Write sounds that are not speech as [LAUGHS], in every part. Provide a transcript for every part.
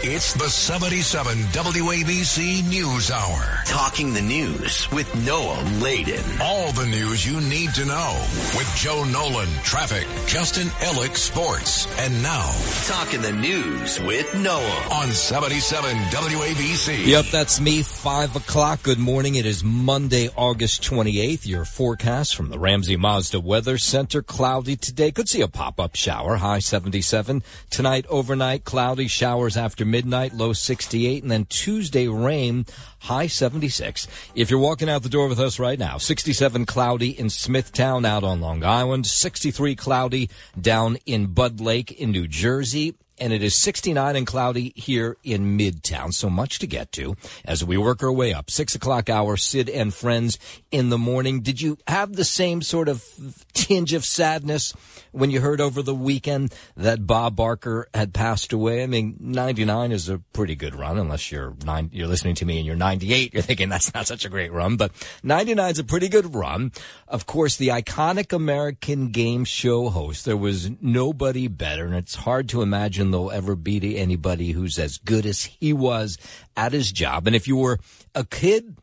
It's the 77 WABC News Hour. Talking the news with Noam Laden. All the news you need to know with Joe Nolan, traffic, Justin Ellick, sports, and now Talking the news with Noam. on 77 WABC. Yep, that's me. Five o'clock. Good morning. It is Monday, August 28th. Your forecast from the Ramsey Mazda Weather Center. Cloudy today. Could see a pop-up shower. High 77. Tonight, overnight, cloudy showers after midnight, low 68. And then Tuesday, rain, high 76. If you're walking out the door with us right now, 67 cloudy in Smithtown out on Long Island, 63 cloudy down in Bud Lake in New Jersey and it is 69 and cloudy here in Midtown. So much to get to as we work our way up. Six o'clock hour, Sid and friends in the morning. Did you have the same sort of tinge of sadness when you heard over the weekend that Bob Barker had passed away? I mean, 99 is a pretty good run, unless you're nine, you're listening to me and you're 98. You're thinking that's not such a great run, but 99 is a pretty good run. Of course, the iconic American game show host. There was nobody better, and it's hard to imagine there'll ever be anybody who's as good as he was at his job. And if you were a kid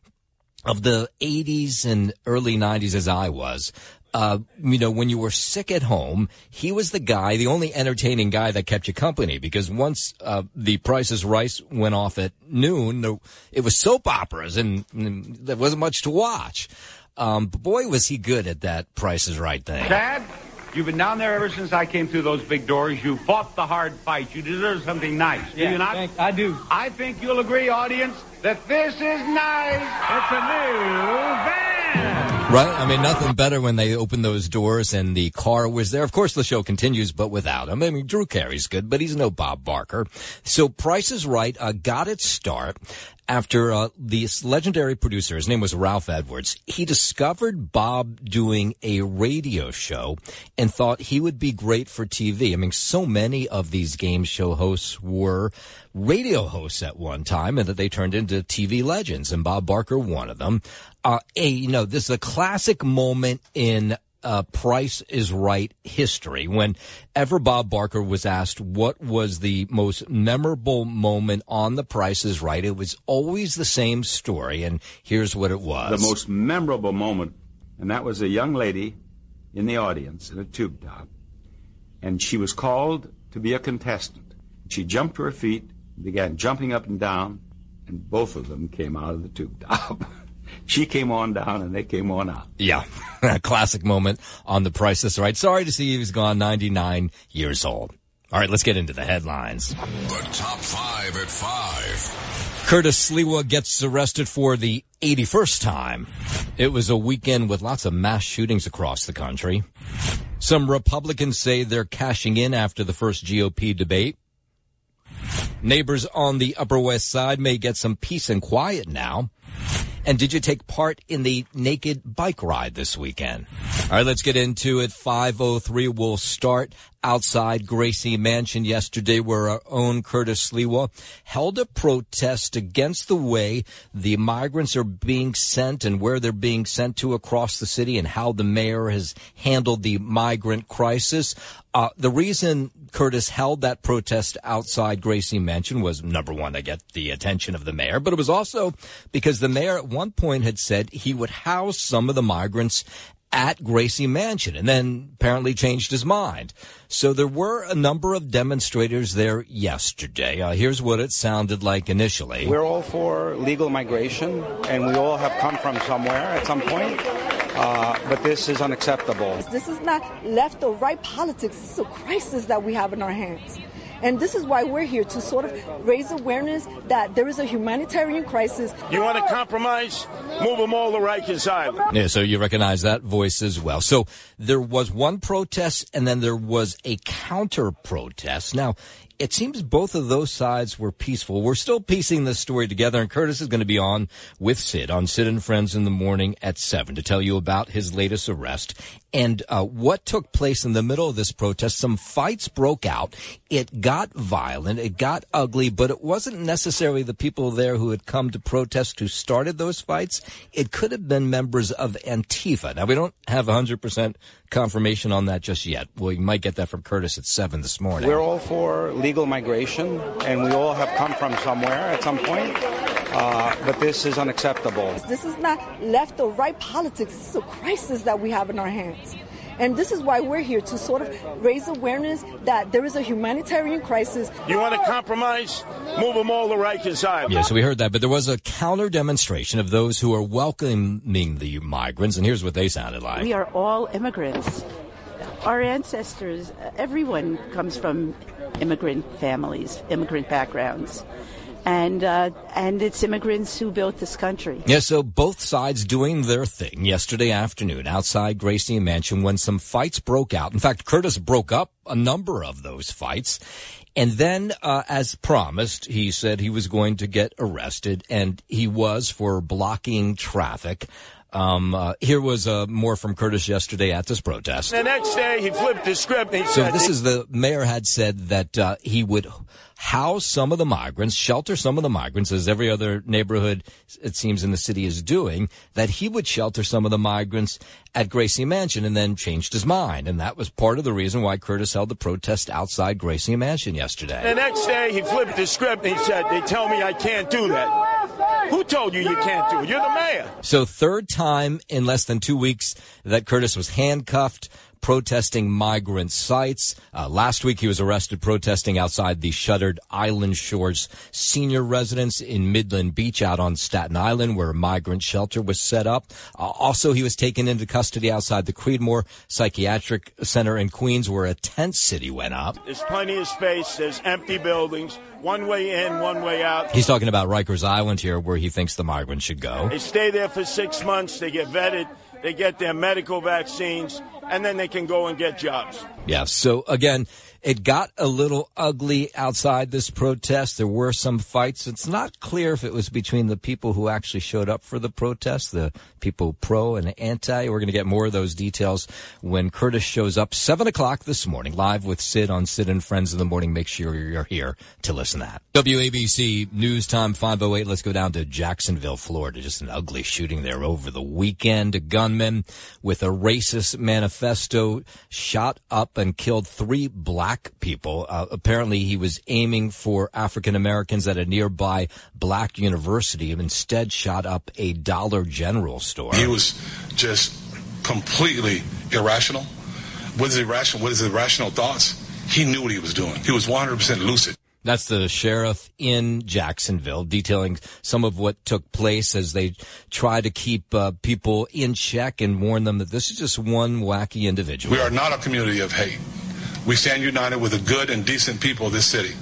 of the 80s and early 90s as I was, uh, you know, when you were sick at home, he was the guy, the only entertaining guy that kept you company because once uh, the Price is Right went off at noon, it was soap operas and, and there wasn't much to watch. Um, but boy, was he good at that Price is Right thing. Dad, you've been down there ever since I came through those big doors. You fought the hard fight. You deserve something nice. Do you not? I do. I think you'll agree, audience, that this is nice. It's a new van. Right? I mean, nothing better when they open those doors and the car was there. Of course, the show continues, but without him. I mean, Drew Carey's good, but he's no Bob Barker. So Price is Right uh, got its start after uh, this legendary producer, his name was Ralph Edwards, he discovered Bob doing a radio show and thought he would be great for TV. I mean, so many of these game show hosts were radio hosts at one time and that they turned into TV legends and Bob Barker one of them. Uh, a, you know, this is a classic moment in uh, Price is Right history. Whenever Bob Barker was asked what was the most memorable moment on The Price is Right, it was always the same story. And here's what it was. the most memorable moment, and that was a young lady in the audience in a tube top, and she was called to be a contestant. She jumped to her feet, began jumping up and down, and both of them came out of the tube top. [LAUGHS] she came on down, and they came on out. Yeah, [LAUGHS] classic moment on The Price is Right. Sorry to see he was gone 99 years old. All right, let's get into the headlines. The top five at five. Curtis Sliwa gets arrested for the 81st time. It was a weekend with lots of mass shootings across the country. Some Republicans say they're cashing in after the first GOP debate. Neighbors on the Upper West Side may get some peace and quiet now. And did you take part in the naked bike ride this weekend? All right, let's get into it. 503 will start outside Gracie Mansion yesterday where our own Curtis Sliwa held a protest against the way the migrants are being sent and where they're being sent to across the city and how the mayor has handled the migrant crisis. Uh, the reason Curtis held that protest outside Gracie Mansion was number one, to get the attention of the mayor, but it was also because the mayor at one point had said he would house some of the migrants at Gracie Mansion and then apparently changed his mind. So there were a number of demonstrators there yesterday. Uh, here's what it sounded like initially. We're all for legal migration, and we all have come from somewhere at some point. Uh, but this is unacceptable. This is not left or right politics. This is a crisis that we have in our hands. And this is why we're here to sort of raise awareness that there is a humanitarian crisis. You want to compromise? Move them all to Rikers Island. Yeah, so you recognize that voice as well. So there was one protest and then there was a counter protest. Now, it seems both of those sides were peaceful. We're still piecing this story together, and Curtis is going to be on with Sid on Sid and Friends in the morning at 7 to tell you about his latest arrest and uh, what took place in the middle of this protest. Some fights broke out. It got violent. It got ugly, but it wasn't necessarily the people there who had come to protest who started those fights. It could have been members of Antifa. Now, we don't have 100% confirmation on that just yet. We might get that from Curtis at 7 this morning. We're all for legal migration, and we all have come from somewhere at some point. Uh, but this is unacceptable. This is not left or right politics. This is a crisis that we have in our hands. And this is why we're here to sort of raise awareness that there is a humanitarian crisis. You want to compromise? Move them all to Rikers Island. Yeah, so we heard that, but there was a counter demonstration of those who are welcoming the migrants, and here's what they sounded like. We are all immigrants. Our ancestors, everyone comes from immigrant families, immigrant backgrounds and uh, and it's immigrants who built this country. Yeah, so both sides doing their thing yesterday afternoon outside Gracie Mansion when some fights broke out. In fact, Curtis broke up a number of those fights. And then, uh, as promised, he said he was going to get arrested, and he was for blocking traffic. Um, uh, here was uh, more from Curtis yesterday at this protest. The next day, he flipped the script. And he so said, this is the mayor had said that uh, he would house some of the migrants, shelter some of the migrants, as every other neighborhood, it seems, in the city is doing, that he would shelter some of the migrants at Gracie Mansion and then changed his mind. And that was part of the reason why Curtis held the protest outside Gracie Mansion yesterday. The next day, he flipped the script and he said, They tell me I can't do that. Who told you you can't do it? You're the mayor. So, third time in less than two weeks that Curtis was handcuffed protesting migrant sites. Uh, last week, he was arrested protesting outside the shuttered Island Shores senior residence in Midland Beach out on Staten Island, where a migrant shelter was set up. Uh, also, he was taken into custody outside the Creedmoor Psychiatric Center in Queens, where a tent city went up. There's plenty of space. There's empty buildings. One way in, one way out. He's talking about Rikers Island here, where he thinks the migrants should go. They stay there for six months. They get vetted. They get their medical vaccines and then they can go and get jobs. Yeah. So again, it got a little ugly outside this protest. There were some fights. It's not clear if it was between the people who actually showed up for the protest, the people pro and anti. We're going to get more of those details when Curtis shows up. Seven o'clock this morning, live with Sid on Sid and Friends in the Morning. Make sure you're here to listen to that. WABC News Time 508. Let's go down to Jacksonville, Florida. Just an ugly shooting there over the weekend. A gunman with a racist manifesto shot up and killed three black black people. Uh, apparently, he was aiming for African Americans at a nearby black university and instead shot up a Dollar General store. He was just completely irrational. What is irrational? What is irrational thoughts? He knew what he was doing. He was 100% lucid. That's the sheriff in Jacksonville detailing some of what took place as they try to keep uh, people in check and warn them that this is just one wacky individual. We are not a community of hate. We stand united with the good and decent people of this city.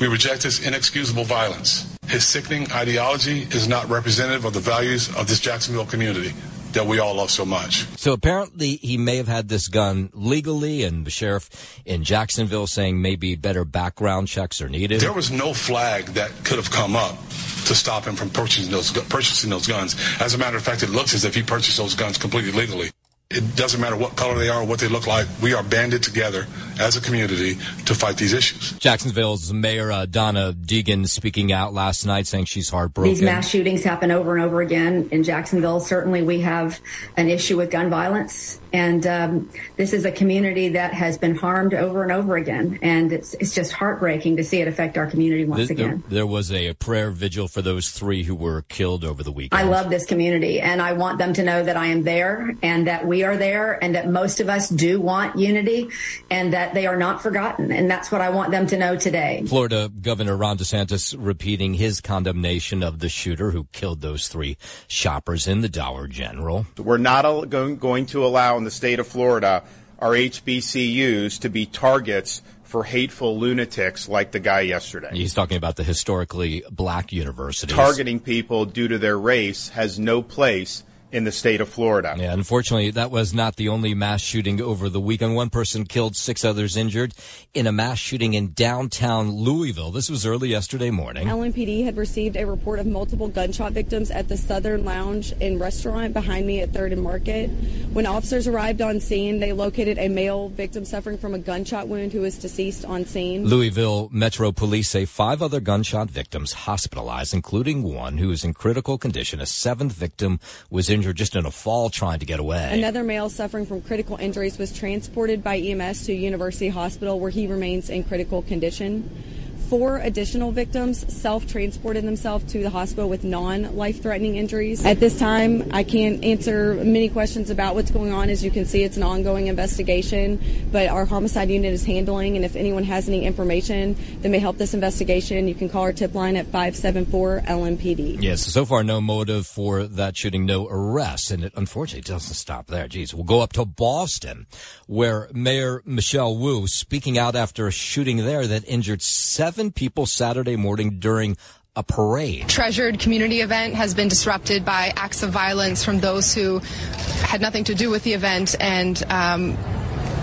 We reject his inexcusable violence. His sickening ideology is not representative of the values of this Jacksonville community that we all love so much. So apparently he may have had this gun legally and the sheriff in Jacksonville saying maybe better background checks are needed. There was no flag that could have come up to stop him from purchasing those, purchasing those guns. As a matter of fact, it looks as if he purchased those guns completely legally. It doesn't matter what color they are or what they look like. We are banded together as a community to fight these issues. Jacksonville's Mayor uh, Donna Deegan speaking out last night saying she's heartbroken. These mass shootings happen over and over again in Jacksonville. Certainly, we have an issue with gun violence and um, this is a community that has been harmed over and over again. And it's, it's just heartbreaking to see it affect our community once there, again. There, there, was a prayer vigil for those three who were killed over the weekend. I love this community and I want them to know that I am there and that we are there and that most of us do want unity and that they are not forgotten. And that's what I want them to know today. Florida Governor Ron DeSantis repeating his condemnation of the shooter who killed those three shoppers in the Dollar General. We're not going to allow in the state of Florida our HBCUs to be targets for hateful lunatics like the guy yesterday. He's talking about the historically black universities. Targeting people due to their race has no place in the state of Florida. Yeah, unfortunately, that was not the only mass shooting over the weekend. One person killed, six others injured in a mass shooting in downtown Louisville. This was early yesterday morning. LMPD had received a report of multiple gunshot victims at the Southern Lounge and Restaurant behind me at 3rd and Market. When officers arrived on scene, they located a male victim suffering from a gunshot wound who was deceased on scene. Louisville Metro Police say five other gunshot victims hospitalized, including one who is in critical condition. A seventh victim was injured just in a fall trying to get away. Another male suffering from critical injuries was transported by EMS to University Hospital where he remains in critical condition. Four additional victims self-transported themselves to the hospital with non-life-threatening injuries. At this time, I can't answer many questions about what's going on. As you can see, it's an ongoing investigation, but our homicide unit is handling, and if anyone has any information that may help this investigation, you can call our tip line at 574-LMPD. Yes, so far no motive for that shooting, no arrests, and it unfortunately doesn't stop there. Geez, we'll go up to Boston, where Mayor Michelle Wu speaking out after a shooting there that injured seven people Saturday morning during a parade. Treasured community event has been disrupted by acts of violence from those who had nothing to do with the event, and um,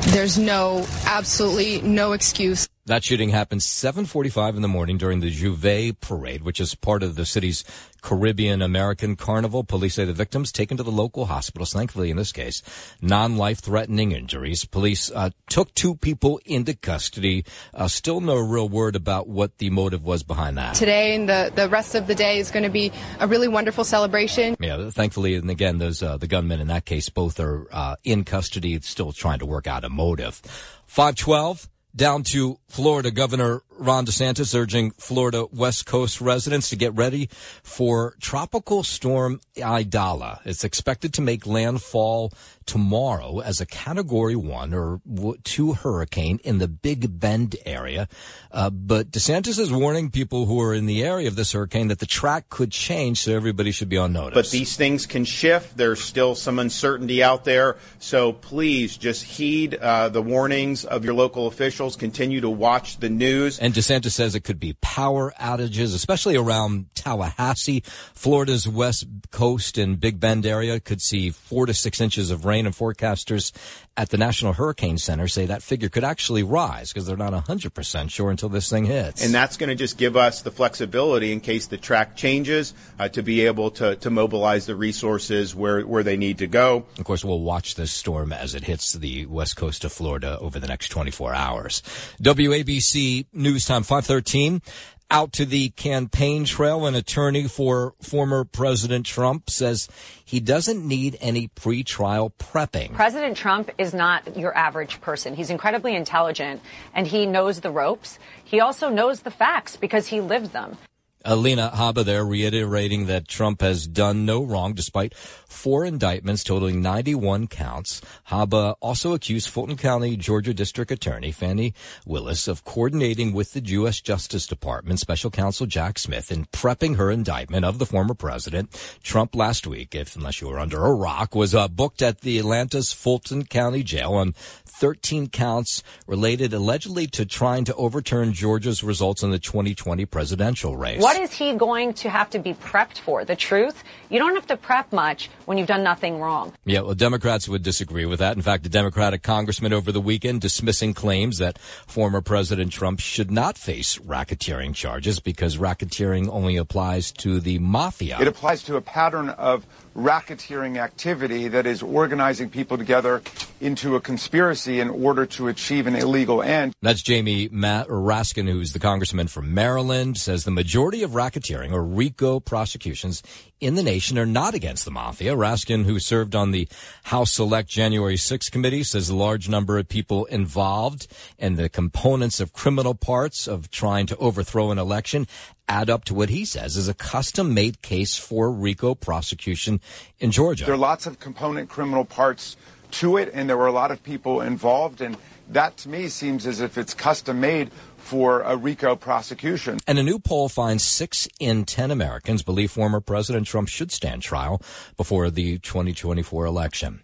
there's no, absolutely no excuse. That shooting happened 7:45 in the morning during the J'ouvert parade, which is part of the city's Caribbean American Carnival. Police say the victims taken to the local hospitals. Thankfully, in this case, non-life threatening injuries. Police uh, took two people into custody. Uh, still no real word about what the motive was behind that. Today and the, the rest of the day is going to be a really wonderful celebration. Yeah, thankfully, and again, those uh, the gunmen in that case both are uh, in custody, still trying to work out a motive. Five twelve down to Florida. Governor Ron DeSantis urging Florida West Coast residents to get ready for tropical storm Idalia. It's expected to make landfall tomorrow as a category one or two hurricane in the Big Bend area. Uh, but DeSantis is warning people who are in the area of this hurricane that the track could change, so everybody should be on notice. But these things can shift. There's still some uncertainty out there. So please just heed uh, the warnings of your local officials. Continue to watch the news. And DeSantis says it could be power outages, especially around Tallahassee. Florida's west coast and Big Bend area could see four to six inches of rain, and forecasters at the National Hurricane Center say that figure could actually rise because they're not 100% sure until this thing hits. And that's going to just give us the flexibility in case the track changes uh, to be able to, to mobilize the resources where, where they need to go. Of course, we'll watch this storm as it hits the west coast of Florida over the next 24 hours. WABC News Time 513 out to the campaign trail. An attorney for former President Trump says he doesn't need any pretrial prepping. President Trump is not your average person. He's incredibly intelligent and he knows the ropes. He also knows the facts because he lived them. Alina Habba there reiterating that Trump has done no wrong despite four indictments totaling 91 counts. Habba also accused Fulton County, Georgia District Attorney Fani Willis of coordinating with the U.S. Justice Department Special Counsel Jack Smith in prepping her indictment of the former president. Trump last week, if unless you were under a rock, was uh, booked at the Atlanta's Fulton County Jail on 13 counts related allegedly to trying to overturn Georgia's results in the 2020 presidential race. What is he going to have to be prepped for? The truth? You don't have to prep much when you've done nothing wrong. Yeah, well, Democrats would disagree with that. In fact, a Democratic congressman over the weekend dismissing claims that former President Trump should not face racketeering charges because racketeering only applies to the mafia. It applies to a pattern of racketeering activity that is organizing people together into a conspiracy in order to achieve an illegal end. That's Jamie Matt Raskin, who's the congressman from Maryland, says the majority of racketeering or RICO prosecutions in the nation are not against the mafia. Raskin, who served on the House Select January 6 committee, says a large number of people involved and the components of criminal parts of trying to overthrow an election add up to what he says is a custom made case for RICO prosecution in Georgia. There are lots of component criminal parts to it, and there were a lot of people involved, and that to me seems as if it's custom made for a RICO prosecution. And a new poll finds six in 10 Americans believe former President Trump should stand trial before the 2024 election.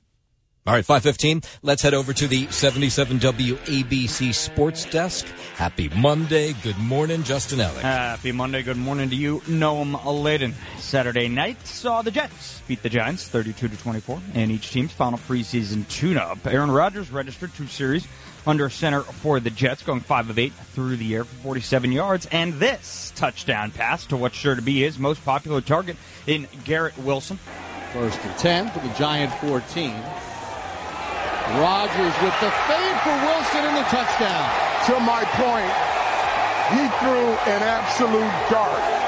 All right, 515. Let's head over to the 77 WABC Sports Desk. Happy Monday. Good morning, Justin Ellick. Happy Monday. Good morning to you, Noam Laden. Saturday night saw the Jets beat the Giants 32 to 24 in each team's final preseason tune-up. Aaron Rodgers registered two series under center for the Jets, going 5 of 8 through the air for 47 yards, and this touchdown pass to what's sure to be his most popular target in Garrett Wilson. First and 10 for the Giant 14. Rodgers with the fade for Wilson and the touchdown. To my point, he threw an absolute dart.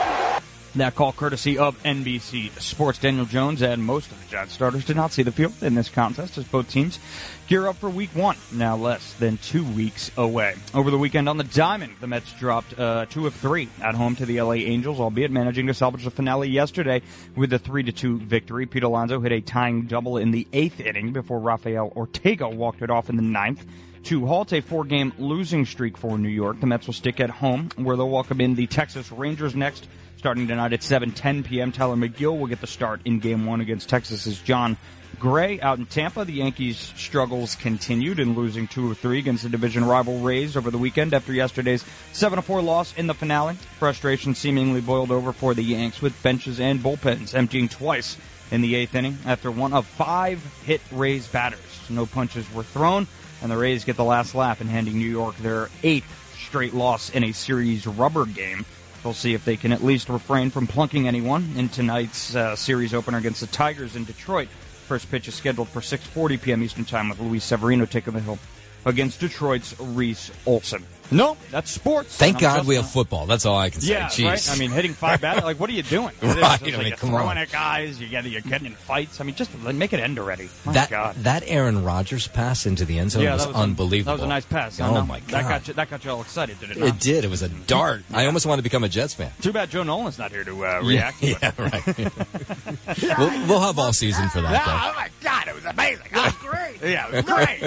That call courtesy of NBC Sports. Daniel Jones and most of the Giants starters did not see the field in this contest as both teams gear up for week one, now less than two weeks away. Over the weekend on the Diamond, the Mets dropped uh, two of three at home to the LA Angels, albeit managing to salvage the finale yesterday with a 3 to 2 victory. Pete Alonso hit a tying double in the eighth inning before Rafael Ortega walked it off in the ninth to halt a four game losing streak for New York. The Mets will stick at home, where they'll welcome in the Texas Rangers next starting tonight at 7:10 p.m. Tylor Megill will get the start in Game One against Texas's Jon Gray out in Tampa. The Yankees' struggles continued in losing two or three against the division rival Rays over the weekend after yesterday's 7-4 loss in the finale. Frustration seemingly boiled over for the Yanks with benches and bullpens emptying twice in the eighth inning after one of five hit Rays batters. No punches were thrown, and the Rays get the last laugh in handing New York their eighth straight loss in a series rubber game. We'll see if they can at least refrain from plunking anyone in tonight's uh, series opener against the Tigers in Detroit. First pitch is scheduled for 6:40 p.m. Eastern Time with Luis Severino taking the hill against Detroit's Reese Olson. No, that's sports. Thank God we have football. That's all I can say. Yeah, Jeez. right. I mean, hitting five batters. Like, what are you doing? [LAUGHS] Right, I mean, you're come throwing on. at guys. You get you're getting in fights. I mean, just like, make it end already. My that God. that Aaron Rodgers pass into the end zone yeah, was, that was unbelievable. That was a nice pass. Oh my God! That got you. That got you all excited, did it? Not? it did. It was a dart. I almost wanted to become a Jets fan. Too bad Joe Nolan's not here to uh, Yeah, react. yeah, right. [LAUGHS] we'll, we'll have all season for that. oh my God, it was amazing. It was great. [LAUGHS] yeah, it was great.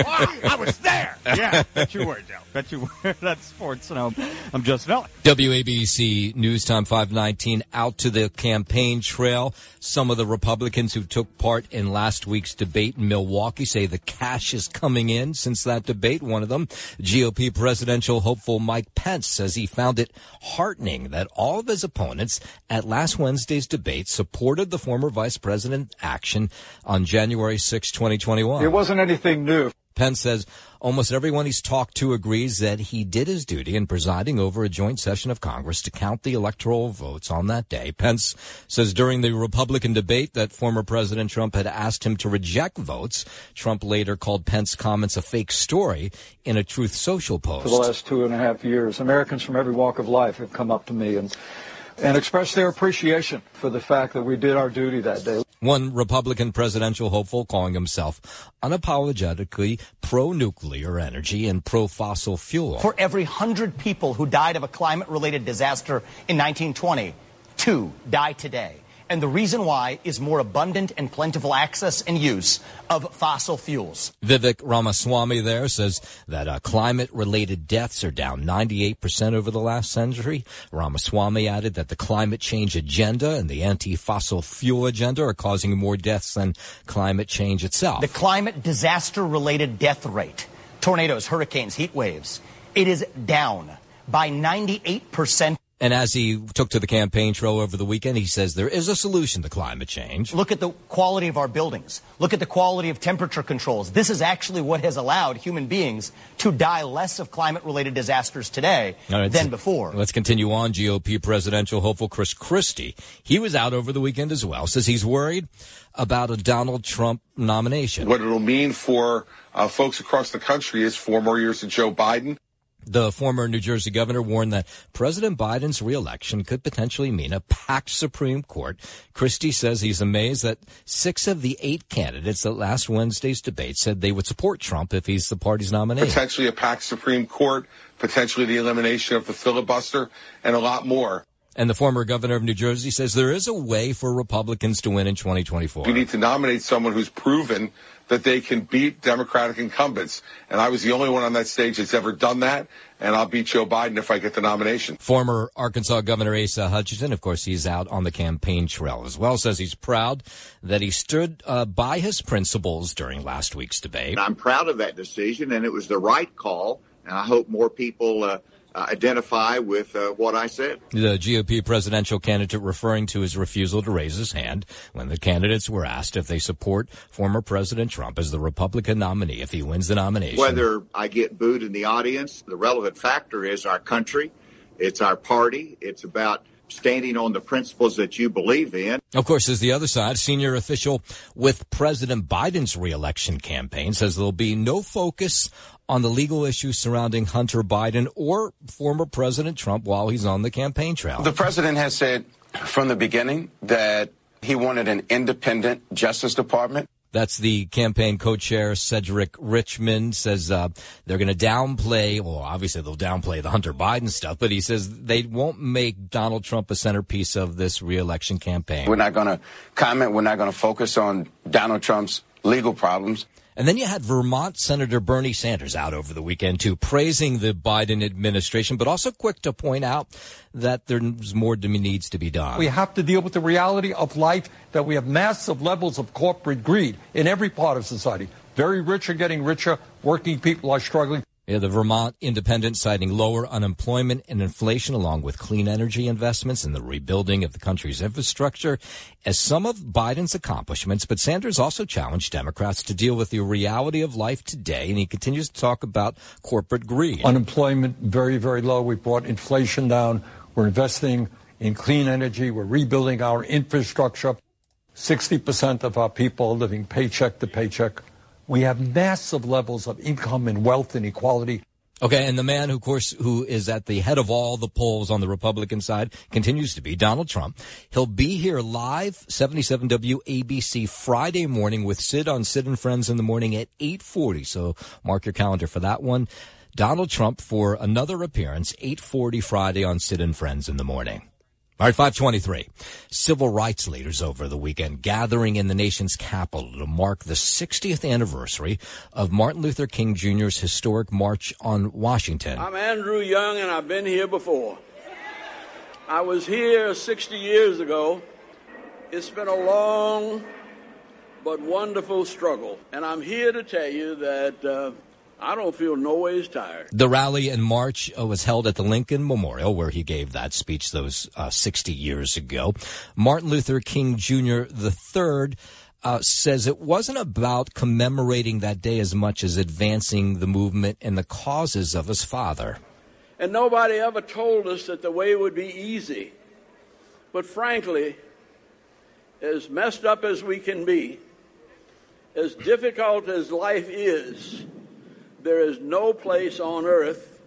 I was there. Yeah, bet you were, Joe. Bet you were. That's sports. And I'm, I'm just Ellick. WABC News Time 519 out to the campaign trail. Some of the Republicans who took part in last week's debate in Milwaukee say the cash is coming in since that debate. One of them, GOP presidential hopeful Mike Pence says he found it heartening that all of his opponents at last Wednesday's debate supported the former vice president action on January 6, 2021. It wasn't anything new. Pence says almost everyone he's talked to agrees that he did his duty in presiding over a joint session of Congress to count the electoral votes on that day. Pence says during the Republican debate that former President Trump had asked him to reject votes. Trump later called Pence's comments a fake story in a Truth Social post. For the last two and a half years, Americans from every walk of life have come up to me and and express their appreciation for the fact that we did our duty that day. One Republican presidential hopeful calling himself unapologetically pro-nuclear energy and pro-fossil fuel. For every hundred people who died of a climate related disaster in 1920, two die today. And the reason why is more abundant and plentiful access and use of fossil fuels. Vivek Ramaswamy there says that uh, climate related deaths are down 98% over the last century. Ramaswamy added that the climate change agenda and the anti fossil fuel agenda are causing more deaths than climate change itself. The climate disaster related death rate, tornadoes, hurricanes, heat waves, it is down by 98%. And as he took to the campaign trail over the weekend, he says there is a solution to climate change. Look at the quality of our buildings. Look at the quality of temperature controls. This is actually what has allowed human beings to die less of climate related disasters today All right, than so before. Let's continue on. GOP presidential hopeful Chris Christie. He was out over the weekend as well. Says he's worried about a Donald Trump nomination. What it'll mean for uh, folks across the country is four more years of Joe Biden. The former New Jersey governor warned that President Biden's reelection could potentially mean a packed Supreme Court. Christie says he's amazed that six of the eight candidates at last Wednesday's debate said they would support Trump if he's the party's nominee. Potentially a packed Supreme Court, potentially the elimination of the filibuster, and a lot more. And the former governor of New Jersey says there is a way for Republicans to win in 2024. You need to nominate someone who's proven that they can beat Democratic incumbents. And I was the only one on that stage that's ever done that. And I'll beat Joe Biden if I get the nomination. Former Arkansas Governor Asa Hutchinson, of course, he's out on the campaign trail as well, says he's proud that he stood uh, by his principles during last week's debate. I'm proud of that decision, and it was the right call. And I hope more people uh, uh, identify with uh, what I said. The GOP presidential candidate referring to his refusal to raise his hand when the candidates were asked if they support former President Trump as the Republican nominee if he wins the nomination. Whether I get booed in the audience, the relevant factor is our country, it's our party, it's about standing on the principles that you believe in. Of course, there's the other side. Senior official with President Biden's reelection campaign says there'll be no focus on the legal issues surrounding Hunter Biden or former President Trump while he's on the campaign trail. The president has said from the beginning that he wanted an independent Justice Department. That's the campaign co-chair Cedric Richmond says uh, they're going to downplay. Well, obviously they'll downplay the Hunter Biden stuff, but he says they won't make Donald Trump a centerpiece of this reelection campaign. We're not going to comment. We're not going to focus on Donald Trump's legal problems. And then you had Vermont Senator Bernie Sanders out over the weekend too, praising the Biden administration, but also quick to point out that there's more needs to be done. We have to deal with the reality of life that we have massive levels of corporate greed in every part of society. Very rich are getting richer. Working people are struggling. Yeah, the Vermont Independent citing lower unemployment and inflation along with clean energy investments and the rebuilding of the country's infrastructure as some of Biden's accomplishments. But Sanders also challenged Democrats to deal with the reality of life today. And he continues to talk about corporate greed. Unemployment very, very low. We brought inflation down. We're investing in clean energy. We're rebuilding our infrastructure. 60% of our people living paycheck to paycheck. We have massive levels of income and wealth inequality. Okay, and the man, of course, who is at the head of all the polls on the Republican side continues to be Donald Trump. He'll be here live, 77 WABC Friday morning with Sid on Sid and Friends in the morning at 840. So mark your calendar for that one. Donald Trump for another appearance, 840 Friday on Sid and Friends in the morning. All right, 523. Civil rights leaders over the weekend gathering in the nation's capital to mark the 60th anniversary of Martin Luther King Jr.'s historic March on Washington. I'm Andrew Young, and I've been here before. I was here 60 years ago. It's been a long but wonderful struggle, and I'm here to tell you that. Uh, I don't feel no ways tired. The rally in March uh, was held at the Lincoln Memorial, where he gave that speech those uh, 60 years ago. Martin Luther King Jr. III uh, says it wasn't about commemorating that day as much as advancing the movement and the causes of his father. And nobody ever told us that the way would be easy. But frankly, as messed up as we can be, as difficult as life is, there is no place on earth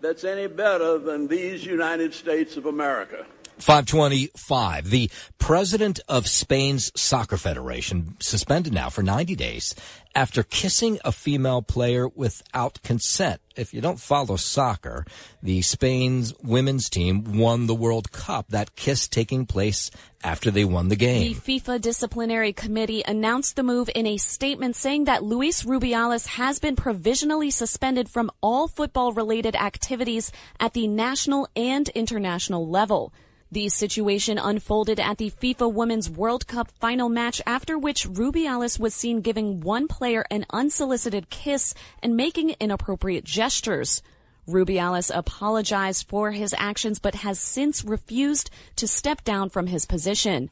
that's any better than these United States of America. 525. The president of Spain's soccer federation suspended now for 90 days after kissing a female player without consent. If you don't follow soccer, the Spain's women's team won the World Cup. That kiss taking place after they won the game. The FIFA disciplinary committee announced the move in a statement saying that Luis Rubiales has been provisionally suspended from all football related activities at the national and international level. The situation unfolded at the FIFA Women's World Cup final match after which Rubiales was seen giving one player an unsolicited kiss and making inappropriate gestures. Rubiales apologized for his actions but has since refused to step down from his position.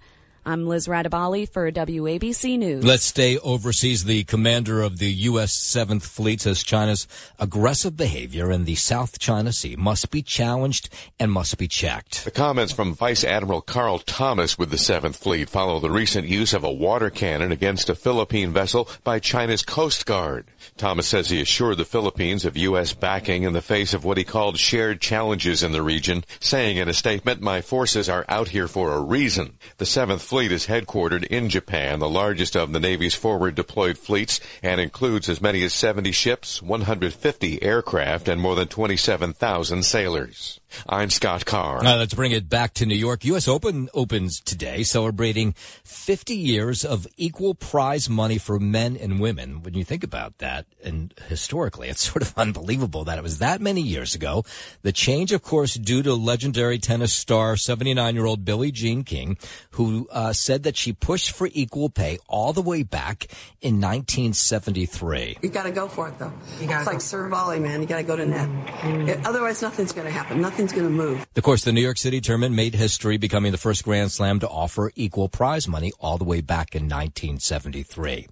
I'm Liz Radabali for WABC News. Let's stay overseas. The commander of the U.S. 7th Fleet says China's aggressive behavior in the South China Sea must be challenged and must be checked. The comments from Vice Admiral Carl Thomas with the 7th Fleet follow the recent use of a water cannon against a Philippine vessel by China's Coast Guard. Thomas says he assured the Philippines of U.S. backing in the face of what he called shared challenges in the region, saying in a statement, My forces are out here for a reason. The 7th Fleet fleet is headquartered in Japan, the largest of the Navy's forward deployed fleets, and includes as many as 70 ships, 150 aircraft, and more than 27,000 sailors. I'm Scott Carr. Uh, let's bring it back to New York. U.S. Open opens today, celebrating 50 years of equal prize money for men and women. When you think about that, and historically, it's [LAUGHS] sort of unbelievable that it was that many years ago. The change, of course, due to legendary tennis star, 79 year old Billie Jean King, who uh, said that she pushed for equal pay all the way back in 1973. You got to go for it, though. it's like serve volley, man. You got to go to net. It- otherwise, nothing's going to happen. Nothing's going to move. Of course, the New York City tournament made history, becoming the first Grand Slam to offer equal prize money all the way back in 1973.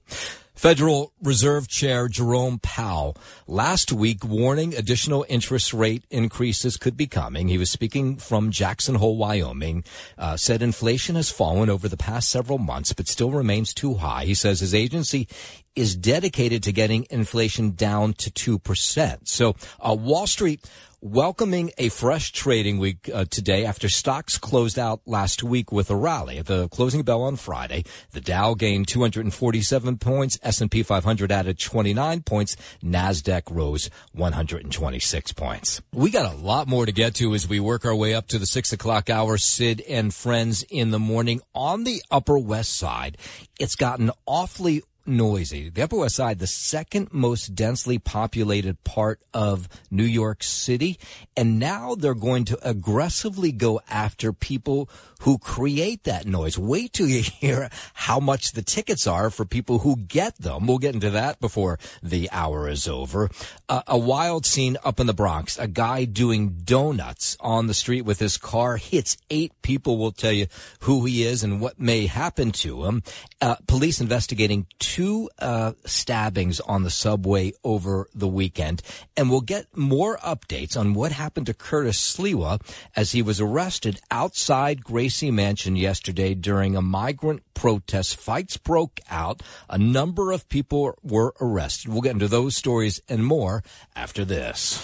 Federal Reserve Chair Jerome Powell last week warning additional interest rate increases could be coming. He was speaking from Jackson Hole, Wyoming, uh, said inflation has fallen over the past several months, but still remains too high. He says his agency is dedicated to getting inflation down to 2%. So, uh, Wall Street welcoming a fresh trading week uh, today after stocks closed out last week with a rally. At the closing bell on Friday, the Dow gained 247 points, S&P 500 added 29 points, Nasdaq rose 126 points. We got a lot more to get to as we work our way up to the six o'clock hour. Sid and friends in the morning on the Upper West Side. It's gotten awfully noisy. The Upper West Side, the second most densely populated part of New York City. And now they're going to aggressively go after people who create that noise. Wait till you [LAUGHS] hear how much the tickets are for people who get them. We'll get into that before the hour is over. Uh, a wild scene up in the Bronx. A guy doing donuts on the street with his car hits eight people. We'll tell you who he is and what may happen to him. Uh, police investigating two uh, stabbings on the subway over the weekend. And we'll get more updates on what happened to Curtis Sliwa as he was arrested outside Gracie Mansion yesterday during a migrant protest. Fights broke out. A number of people were arrested. We'll get into those stories and more after this.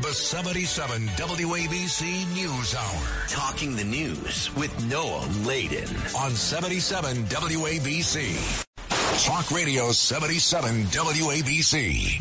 The 77 WABC News Hour. Talking the news with Noam Laden. On 77 WABC. Talk Radio 77 WABC.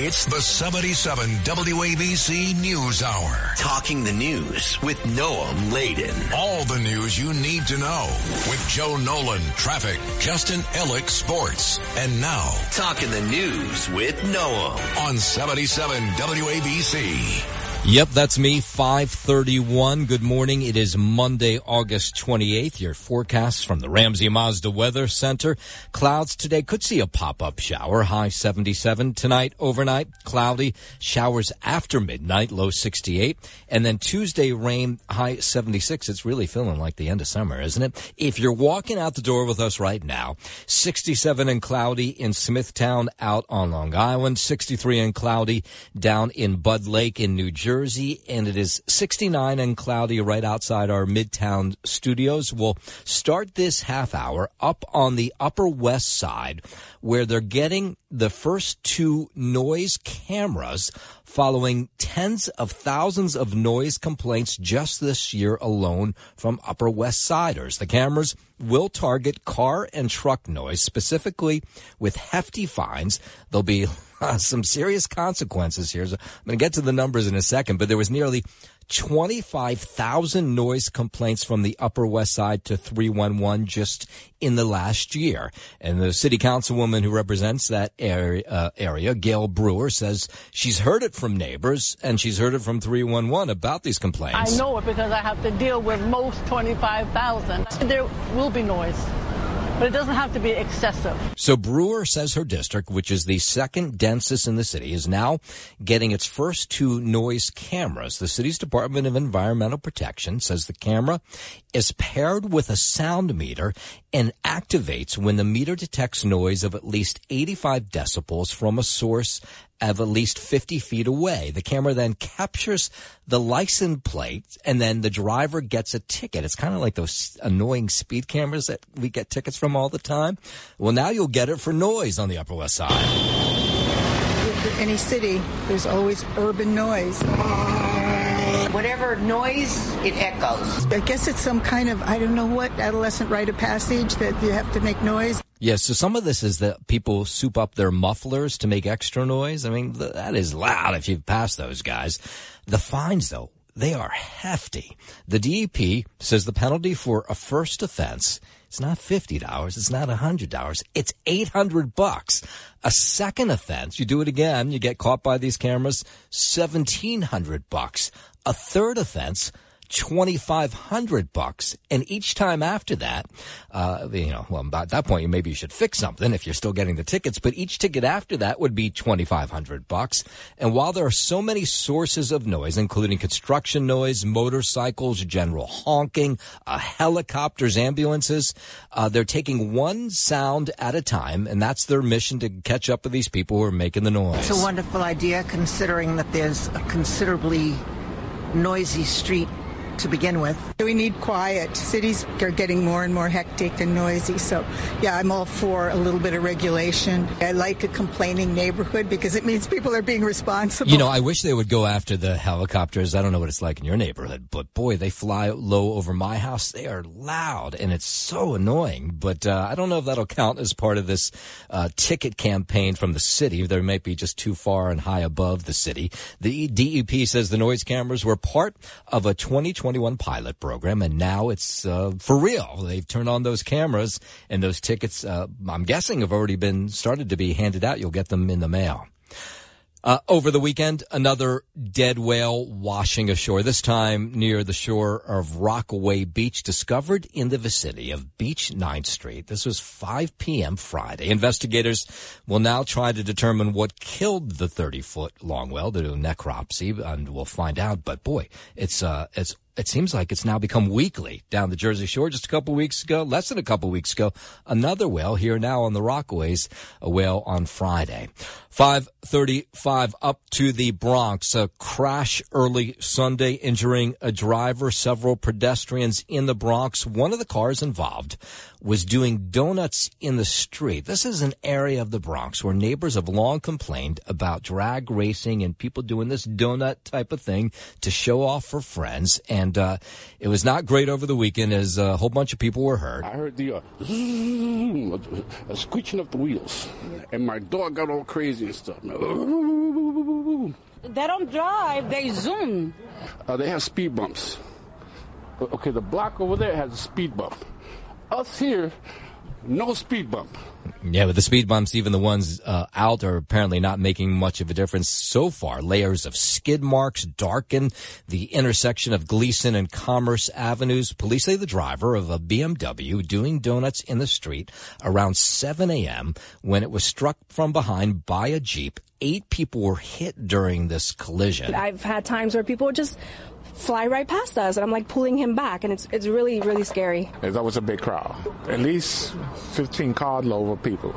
It's the 77 WABC News Hour. Talking the news with Noam Laden. All the news you need to know with Joe Nolan, traffic, Justin Ellick, sports. And now, Talking the news with Noam on 77 WABC. Yep, that's me, 531. Good morning. It is Monday, August 28th. Your forecast from the Ramsey Mazda Weather Center. Clouds today could see a pop-up shower, high 77. Tonight, overnight, cloudy. Showers after midnight, low 68. And then Tuesday, rain, high 76. It's really feeling like the end of summer, isn't it? If you're walking out the door with us right now, 67 and cloudy in Smithtown out on Long Island, 63 and cloudy down in Bud Lake in New Jersey. Jersey, and it is 69 and cloudy right outside our Midtown studios. We'll start this half hour up on the Upper West Side, where they're getting the first two noise cameras following tens of thousands of noise complaints just this year alone from Upper West Siders. The cameras will target car and truck noise, specifically with hefty fines. There'll be uh, [LAUGHS] some serious consequences here. So I'm going to get to the numbers in a second, but there was nearly 25,000 noise complaints from the Upper West Side to 311 just in the last year. And the city councilwoman who represents that area, uh, area, Gale Brewer, says she's heard it from neighbors and she's heard it from 311 about these complaints. I know it because I have to deal with most 25,000. There will be noise. But it doesn't have to be excessive. So Brewer says her district, which is the second densest in the city, is now getting its first two noise cameras. The city's Department of Environmental Protection says the camera is paired with a sound meter and activates when the meter detects noise of at least 85 decibels from a source of at least 50 feet away. The camera then captures the license plate and then the driver gets a ticket. It's kind of like those annoying speed cameras that we get tickets from all the time. Well, now you'll get it for noise on the Upper West Side. Any city, there's always urban noise. Whatever noise, it echoes. I guess it's some kind of, I don't know what, adolescent rite of passage that you have to make noise. Yeah, so some of this is that people soup up their mufflers to make extra noise. I mean, th- that is loud if you've passed those guys. The fines, though, they are hefty. The DEP says the penalty for a first offense it's not $50, it's not $100, it's 800 bucks. A second offense, you do it again, you get caught by these cameras, 1700 bucks. A third offense, 2500 bucks and each time after that uh, you know well at that point maybe you should fix something if you're still getting the tickets but each ticket after that would be 2500 bucks. And while there are so many sources of noise including construction noise motorcycles general honking uh, helicopters ambulances uh, they're taking one sound at a time and that's their mission to catch up with these people who are making the noise. It's a wonderful idea considering that there's a considerably noisy street to begin with. We need quiet. Cities are getting more and more hectic and noisy. So, yeah, I'm all for a little bit of regulation. I like a complaining neighborhood because it means people are being responsible. You know, I wish they would go after the helicopters. I don't know what it's like in your neighborhood, but boy, they fly low over my house. They are loud and it's so annoying. But uh, I don't know if that'll count as part of this uh, ticket campaign from the city. They might be just too far and high above the city. The DEP says the noise cameras were part of a 2020 2021 pilot program, and now it's uh, for real. They've turned on those cameras, and those tickets, uh, I'm guessing, have already been started to be handed out. You'll get them in the mail. Uh, over the weekend, another dead whale washing ashore, this time near the shore of Rockaway Beach, discovered in the vicinity of Beach 9th Street. This was 5 p.m. Friday. Investigators will now try to determine what killed the 30 foot long whale. They'll do necropsy and we'll find out. But boy, it's, uh, it's it seems like it's now become weekly down the Jersey Shore. Just a couple weeks ago, less than a couple weeks ago, another whale here now on the Rockaways, a whale on Friday. 535 up to the Bronx. A crash early Sunday injuring a driver, several pedestrians in the Bronx. One of the cars involved was doing donuts in the street. This is an area of the Bronx where neighbors have long complained about drag racing and people doing this donut type of thing to show off for friends. And uh, it was not great over the weekend as a whole bunch of people were hurt. I heard the uh, [LAUGHS] a screeching of the wheels, and my dog got all crazy and stuff. They don't drive, they zoom. Uh, they have speed bumps. Okay, the block over there has a speed bump. Us here, no speed bump. Yeah, but the speed bumps, even the ones uh, out, are apparently not making much of a difference so far. Layers of skid marks darken the intersection of Gleason and Commerce Avenues. Police say the driver of a BMW doing donuts in the street around 7 a.m. when it was struck from behind by a Jeep. Eight people were hit during this collision. I've had times where people just fly right past us, and I'm like pulling him back, and it's it's really really scary. That was a big crowd, at least 15 carload of people.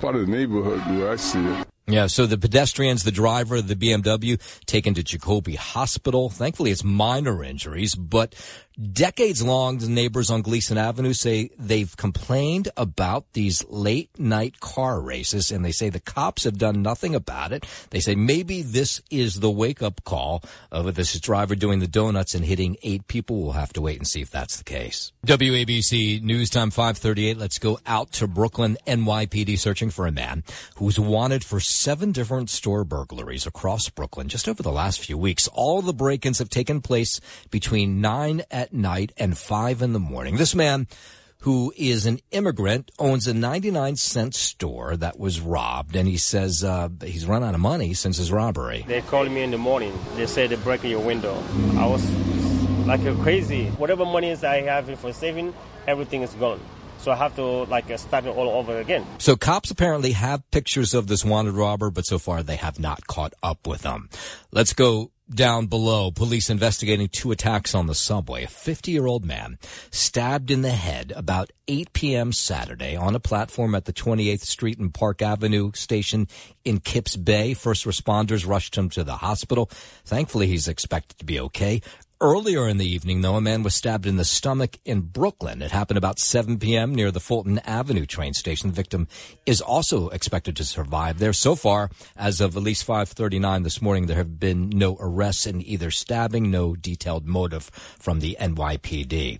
Part of the neighborhood, where I see it. Yeah, so the pedestrians, the driver of the BMW, taken to Jacobi Hospital. Thankfully, it's minor injuries, but Decades long, the neighbors on Gleason Avenue say they've complained about these late night car races and they say the cops have done nothing about it. They say maybe this is the wake up call of this driver doing the donuts and hitting eight people. We'll have to wait and see if that's the case. WABC News Time 538. Let's go out to Brooklyn, NYPD searching for a man who's wanted for seven different store burglaries across Brooklyn just over the last few weeks. All the break-ins have taken place between nine at at night and five in the morning. This man who is an immigrant, owns a 99 cent store that was robbed, and he says uh, he's run out of money since his robbery. They called me in the morning. They said they're breaking your window. I was like crazy. Whatever money is I have for saving, everything is gone. So I have to like start it all over again. So cops apparently have pictures of this wanted robber, but so far they have not caught up with them. Let's go down below, police investigating two attacks on the subway. A 50 year old man stabbed in the head about 8 p.m. Saturday on a platform at the 28th Street and Park Avenue station in Kips Bay. First responders rushed him to the hospital. Thankfully, he's expected to be okay. Earlier in the evening, though, a man was stabbed in the stomach in Brooklyn. It happened about 7 p.m. near the Fulton Avenue train station. The victim is also expected to survive there. So far, as of at least 5:39 this morning, there have been no arrests in either stabbing, no detailed motive from the NYPD.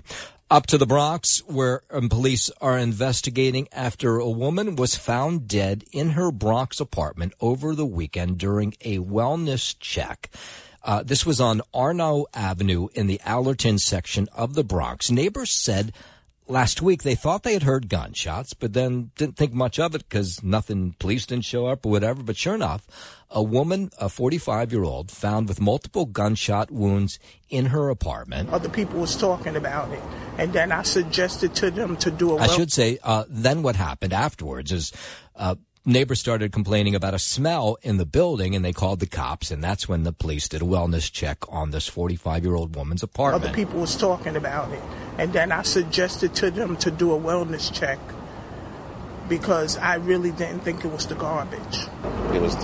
Up to the Bronx, where um, police are investigating after a woman was found dead in her Bronx apartment over the weekend during a wellness check. Uh, this was on Arnow Avenue in the Allerton section of the Bronx. Neighbors said last week they thought they had heard gunshots, but then didn't think much of it because nothing, police didn't show up or whatever. But sure enough, a woman, a 45 year old, found with multiple gunshot wounds in her apartment. Other people was talking about it, and then I suggested to them to do a. I should say, uh, then what happened afterwards is. Uh, neighbors started complaining about a smell in the building and they called the cops and that's when the police did a wellness check on this 45 year old woman's apartment. Other people was talking about it. And then I suggested to them to do a wellness check because I really didn't think it was the garbage. It was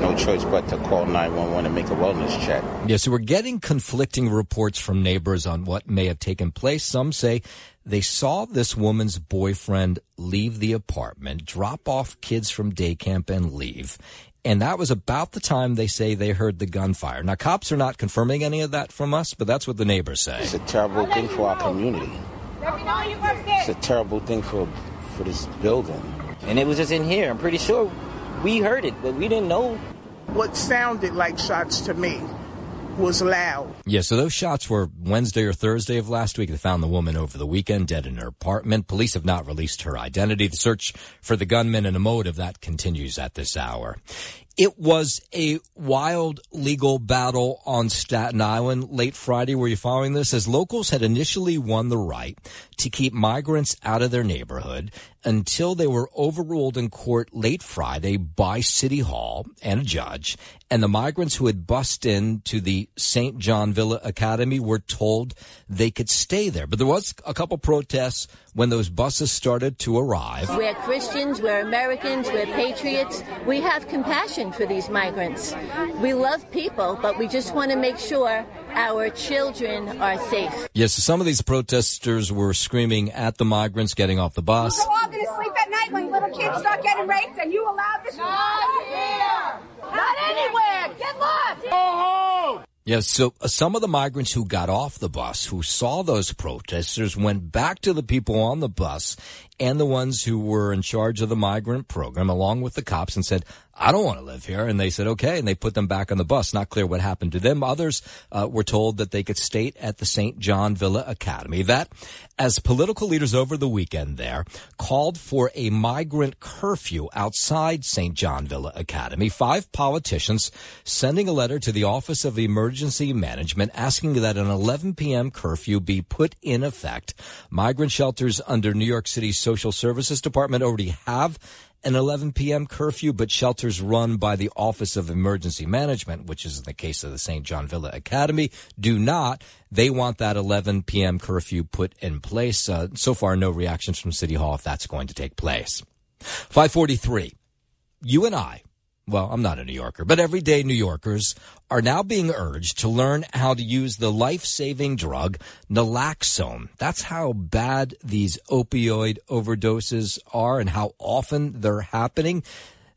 no choice but to call 911 and make a wellness check. Yeah, so we're getting conflicting reports from neighbors on what may have taken place. Some say they saw this woman's boyfriend leave the apartment, drop off kids from day camp, and leave. And that was about the time they say they heard the gunfire. Now, cops are not confirming any of that from us, but that's what the neighbors say. It's a terrible thing for our community. It's a terrible thing for for this building. And it was just in here. I'm pretty sure we heard it, but we didn't know. What sounded like shots to me was loud. Yeah, so those shots were Wednesday or Thursday of last week. They found the woman over the weekend dead in her apartment. Police have not released her identity. The search for the gunman and a motive that continues at this hour. It was a wild legal battle on Staten Island late Friday. Were you following this? As locals had initially won the right to keep migrants out of their neighborhood until they were overruled in court late Friday by City Hall and a judge. And the migrants who had bussed in to the St. John Villa Academy were told they could stay there. But there was a couple protests when those buses started to arrive. We're Christians, we're Americans, we're patriots. We have compassion for these migrants. We love people, but we just want to make sure our children are safe. Yes, some of these protesters were screaming at the migrants getting off the bus. We're all going to sleep at night when little kids start getting raped, and you allow this? Not here! Not anywhere! Get lost! Go home! Yes, so uh, some of the migrants who got off the bus, who saw those protesters, went back to the people on the bus and the ones who were in charge of the migrant program, along with the cops, and said, I don't want to live here. And they said, okay. And they put them back on the bus. Not clear what happened to them. Others uh, were told that they could stay at the St. John Villa Academy. That, as political leaders over the weekend there, called for a migrant curfew outside St. John Villa Academy. Five politicians sending a letter to the Office of Emergency Management asking that an 11 p.m. curfew be put in effect. Migrant shelters under New York City's Social Services Department already have an 11 p.m. curfew, but shelters run by the Office of Emergency Management, which is in the case of the St. John Villa Academy, do not. They want that 11 p.m. curfew put in place. Uh, so far, no reactions from City Hall if that's going to take place. 543. You and I well, I'm not a New Yorker, but everyday New Yorkers are now being urged to learn how to use the life-saving drug naloxone. That's how bad these opioid overdoses are and how often they're happening.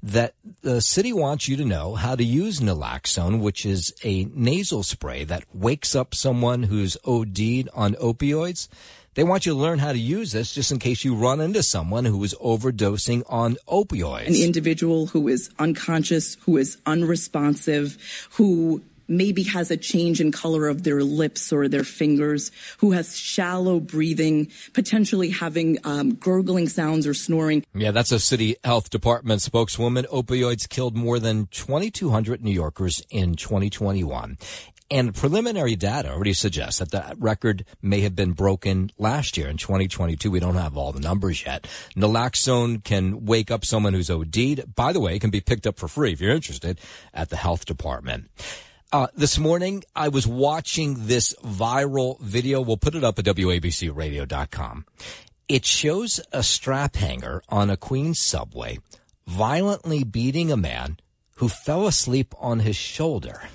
That the city wants you to know how to use naloxone, which is a nasal spray that wakes up someone who's OD'd on opioids. They want you to learn how to use this just in case you run into someone who is overdosing on opioids. An individual who is unconscious, who is unresponsive, who maybe has a change in color of their lips or their fingers, who has shallow breathing, potentially having um, gurgling sounds or snoring. Yeah, that's a city health department spokeswoman. Opioids killed more than 2,200 New Yorkers in 2021. And preliminary data already suggests that that record may have been broken last year in 2022. We don't have all the numbers yet. Naloxone can wake up someone who's OD'd. By the way, it can be picked up for free if you're interested at the health department. Uh, this morning, I was watching this viral video. We'll put it up at WABCRadio.com. It shows a strap hanger on a Queens subway violently beating a man who fell asleep on his shoulder.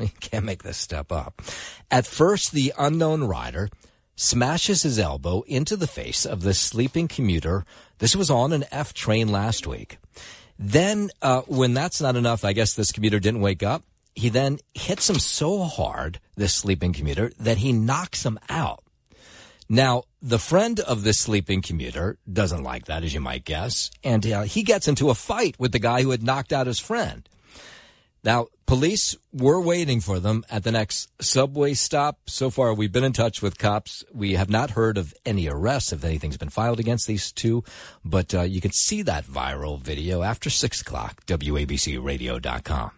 [LAUGHS] You can't make this step up. At first, the unknown rider smashes his elbow into the face of the sleeping commuter. This was on an F train last week. Then, uh, when that's not enough, I guess this commuter didn't wake up. He then hits him so hard, this sleeping commuter, that he knocks him out. Now, the friend of this sleeping commuter doesn't like that, as you might guess, and uh, he gets into a fight with the guy who had knocked out his friend. Now, police were waiting for them at the next subway stop. So far, we've been in touch with cops. We have not heard of any arrests, if anything's been filed against these two, but uh, you can see that viral video after 6 o'clock, WABCRadio.com.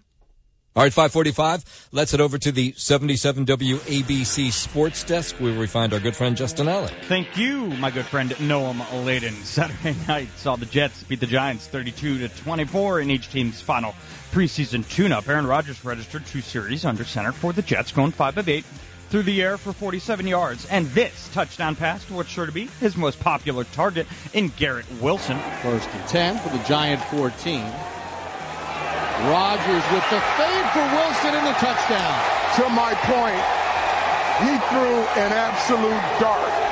All right, 545. Let's head over to the 77 WABC Sports Desk where we find our good friend Justin Ellick. Thank you, my good friend Noam Laden. [LAUGHS] Saturday night saw the Jets beat the Giants 32 to 24 in each team's final preseason tune-up. Aaron Rodgers registered two series under center for the Jets, going 5 of 8 through the air for 47 yards. And this touchdown pass to what's sure to be his most popular target in Garrett Wilson. First and 10 for the Giant 14. Rodgers with the fade for Wilson in the touchdown. To my point, he threw an absolute dart.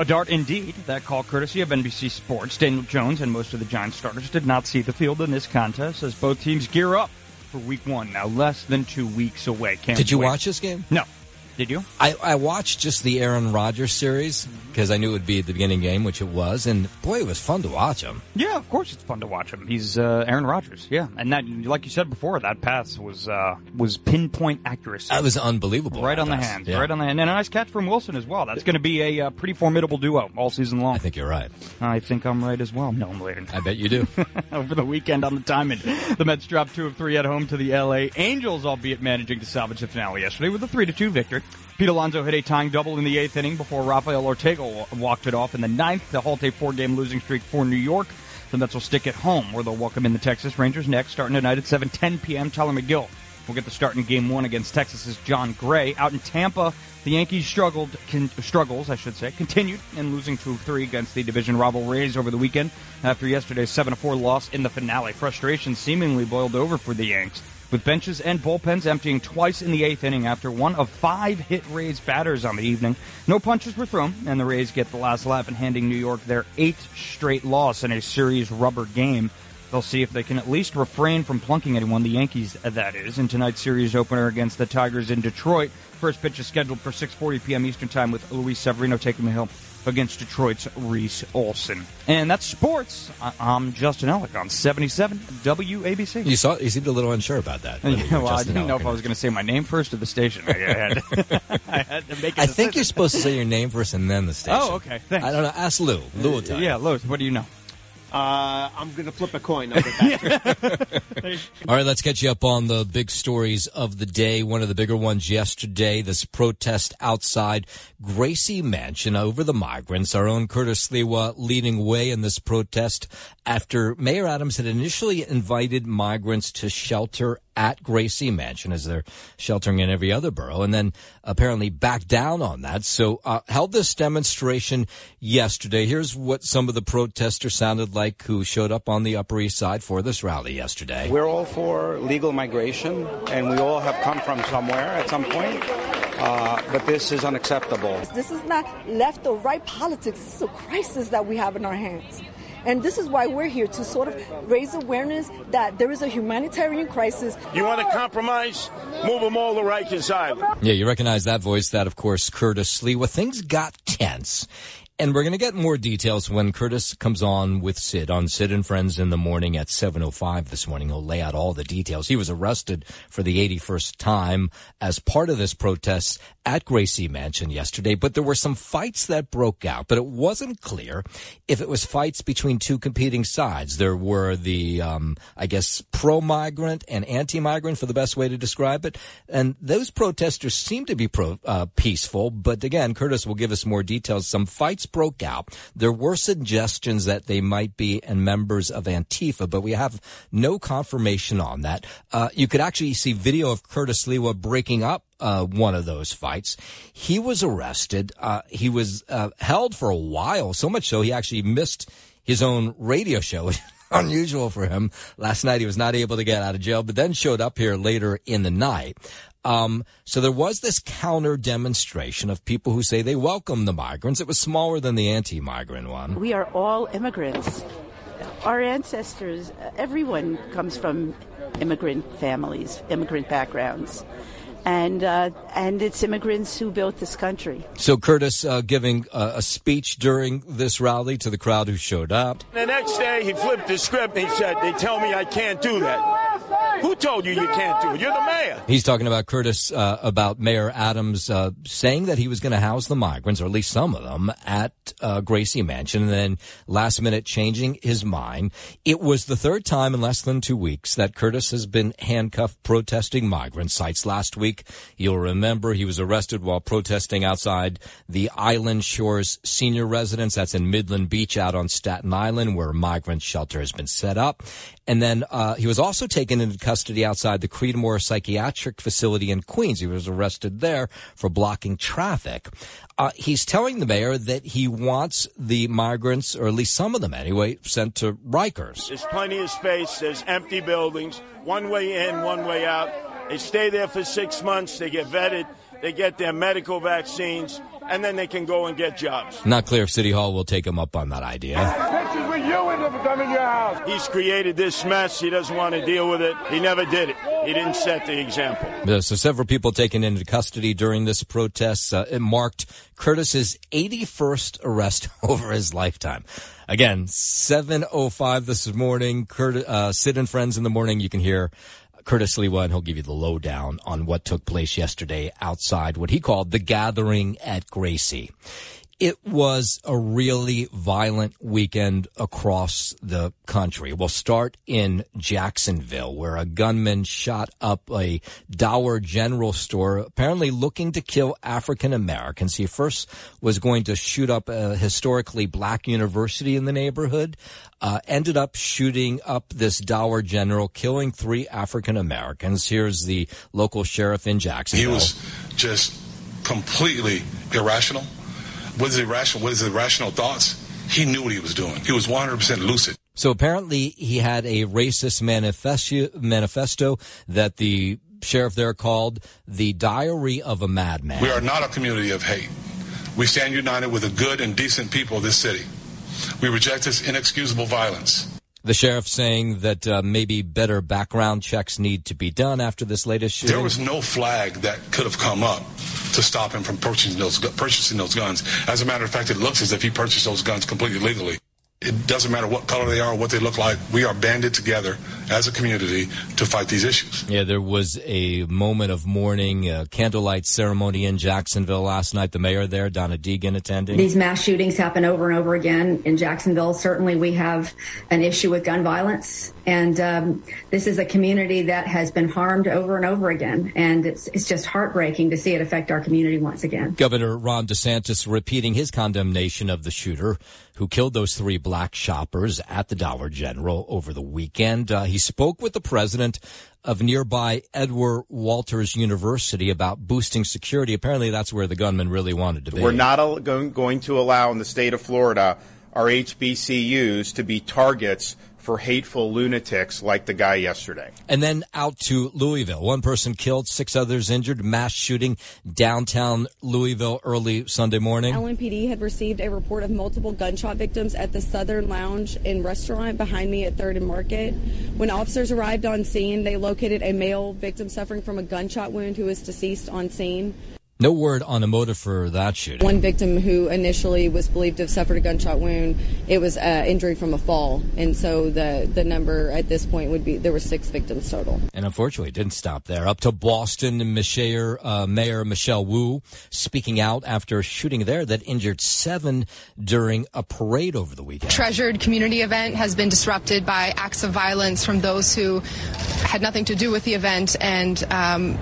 A dart indeed. That call courtesy of NBC Sports. Daniel Jones and most of the Giants starters did not see the field in this contest as both teams gear up for week one. Now less than two weeks away. Can't Did you wait. watch this game? No. Did you? I, I watched just the Aaron Rodgers series because I knew it would be at the beginning game, which it was, and boy, it was fun to watch him. Yeah, of course it's fun to watch him. He's uh, Aaron Rodgers. Yeah, and that, like you said before, that pass was uh, was pinpoint accuracy. That was unbelievable. Right on the hand. Yeah. Right on the hand. And a nice catch from Wilson as well. That's going to be a uh, pretty formidable duo all season long. I think you're right. I think I'm right as well. No, I'm later. I bet you do. [LAUGHS] Over the weekend on the diamond, the Mets dropped two of three at home to the LA Angels, albeit managing to salvage the finale yesterday with a three to two victory. Pete Alonso hit a tying double in the eighth inning before Rafael Ortega walked it off in the ninth to halt a four-game losing streak for New York. The Mets will stick at home, where they'll welcome in the Texas Rangers next, starting tonight at 7:10 p.m. Tylor Megill will get the start in Game One against Texas's Jon Gray. Out in Tampa, the Yankees struggled, con- struggles, I should say, continued in losing two of three against the division rival Rays over the weekend after yesterday's 7-4 loss in the finale. Frustration seemingly boiled over for the Yanks with benches and bullpens emptying twice in the eighth inning after one of five hit Rays batters on the evening. No punches were thrown, and the Rays get the last laugh in handing New York their eighth straight loss in a series rubber game. They'll see if they can at least refrain from plunking anyone, the Yankees, that is, in tonight's series opener against the Tigers in Detroit. First pitch is scheduled for 6.40 p.m. Eastern Time with Luis Severino taking the hill against Detroit's Reese Olson. And that's sports. I- I'm Justin Ellick on 77 WABC. You saw you seemed a little unsure about that. Yeah, [LAUGHS] well, I didn't know if I was going to say my name first or the station. I had, [LAUGHS] I had to make I think you're supposed to say your name first and then the oh, station. Oh, okay. Thanks. I don't know. Ask Lou. Lou will uh, tell you. Yeah, Lou, what do you know? Uh, I'm going to flip a coin. I'll get back [LAUGHS] to you. All right, let's get you up on the big stories of the day. One of the bigger ones yesterday, this protest outside Gracie Mansion over the migrants. Our own Curtis Sliwa leading way in this protest after Mayor Adams had initially invited migrants to shelter at Gracie Mansion as they're sheltering in every other borough and then apparently backed down on that. So, uh, held this demonstration yesterday. Here's what some of the protesters sounded like who showed up on the Upper East Side for this rally yesterday. We're all for legal migration, and we all have come from somewhere at some point. Uh, but this is unacceptable. This is not left or right politics. This is a crisis that we have in our hands. And this is why we're here to sort of raise awareness that there is a humanitarian crisis. You want to compromise? Move them all to Rikers Island. Yeah, you recognize that voice. That, of course, Curtis Sliwa. Well, things got tense. And we're going to get more details when Curtis comes on with Sid on Sid and Friends in the morning at 7.05 this morning. He'll lay out all the details. He was arrested for the 81st time as part of this protest at Gracie Mansion yesterday, but there were some fights that broke out, but it wasn't clear if it was fights between two competing sides. There were the, um, I guess, pro-migrant and anti-migrant for the best way to describe it. And those protesters seemed to be pro, uh, peaceful, but again, Curtis will give us more details. Some fights broke out. There were suggestions that they might be and members of Antifa, but we have no confirmation on that. Uh, you could actually see video of Curtis Sliwa breaking up uh, one of those fights. He was arrested. Uh, he was uh, held for a while, so much so he actually missed his own radio show. [LAUGHS] Unusual for him. Last night he was not able to get out of jail, but then showed up here later in the night. Um, so there was this counter demonstration of people who say they welcome the migrants. It was smaller than the anti-migrant one. We are all immigrants. Our ancestors, everyone comes from immigrant families, immigrant backgrounds. And uh, and it's immigrants who built this country. So Curtis uh, giving uh, a speech during this rally to the crowd who showed up. The next day, he flipped the script and he said, "They tell me I can't do that." Who told you you can't do it? You're the mayor. He's talking about Curtis uh, about Mayor Adams uh, saying that he was going to house the migrants, or at least some of them, at uh, Gracie Mansion, and then last minute changing his mind. It was the third time in less than two weeks that Curtis has been handcuffed protesting migrant sites. Last week, you'll remember he was arrested while protesting outside the Island Shores Senior Residence. That's in Midland Beach, out on Staten Island, where a migrant shelter has been set up. And then uh, he was also taken into custody outside the Creedmoor Psychiatric Facility in Queens. He was arrested there for blocking traffic. Uh, he's telling the mayor that he wants the migrants, or at least some of them anyway, sent to Rikers. There's plenty of space. There's empty buildings. One way in, one way out. They stay there for six months. They get vetted. They get their medical vaccines, and then they can go and get jobs. Not clear if City Hall will take him up on that idea. Pictures with you in your house. He's created this mess. He doesn't want to deal with it. He never did it. He didn't set the example. Yeah, so several people taken into custody during this protest. Uh, it marked Curtis's 81st arrest [LAUGHS] over his lifetime. Again, 7.05 this morning. Curtis, uh, Sid and Friends in the morning. You can hear Curtis Sliwa, and he'll give you the lowdown on what took place yesterday outside what he called the gathering at Gracie. It was a really violent weekend across the country. We'll start in Jacksonville, where a gunman shot up a Dollar General store, apparently looking to kill African Americans. He first was going to shoot up a historically black university in the neighborhood, uh, ended up shooting up this Dollar General, killing three African Americans. Here's the local sheriff in Jacksonville. He was just completely irrational what is irrational? What is irrational thoughts? He knew what he was doing. He was 100% lucid. So apparently he had a racist manifesto, manifesto that the sheriff there called the Diary of a Madman. We are not a community of hate. We stand united with the good and decent people of this city. We reject this inexcusable violence. The sheriff saying that uh, maybe better background checks need to be done after this latest shooting. There was no flag that could have come up to stop him from purchasing those purchasing those guns. As a matter of fact, it looks as if he purchased those guns completely legally. It doesn't matter what color they are or what they look like. We are banded together as a community to fight these issues. Yeah, there was a moment of mourning, a candlelight ceremony in Jacksonville last night. The mayor there, Donna Deegan, attending. These mass shootings happen over and over again in Jacksonville. Certainly, we have an issue with gun violence, and um, this is a community that has been harmed over and over again. And it's it's just heartbreaking to see it affect our community once again. Governor Ron DeSantis repeating his condemnation of the shooter who killed those three black shoppers at the Dollar General over the weekend. Uh, he spoke with the president of nearby Edward Waters University about boosting security. Apparently, that's where the gunman really wanted to be. We're not going to allow in the state of Florida our HBCUs to be targets for hateful lunatics like the guy yesterday. And then out to Louisville. One person killed, six others injured. Mass shooting downtown Louisville early Sunday morning. LMPD had received a report of multiple gunshot victims at the Southern Lounge and restaurant behind me at 3rd and Market. When officers arrived on scene, they located a male victim suffering from a gunshot wound who was deceased on scene. No word on a motive for that shooting. One victim who initially was believed to have suffered a gunshot wound, it was uh, injury from a fall, and so the the number at this point would be there were six victims total. And unfortunately, it didn't stop there. Up to Boston, Mayor, uh, Mayor Michelle Wu speaking out after a shooting there that injured seven during a parade over the weekend. Treasured community event has been disrupted by acts of violence from those who had nothing to do with the event and. Um,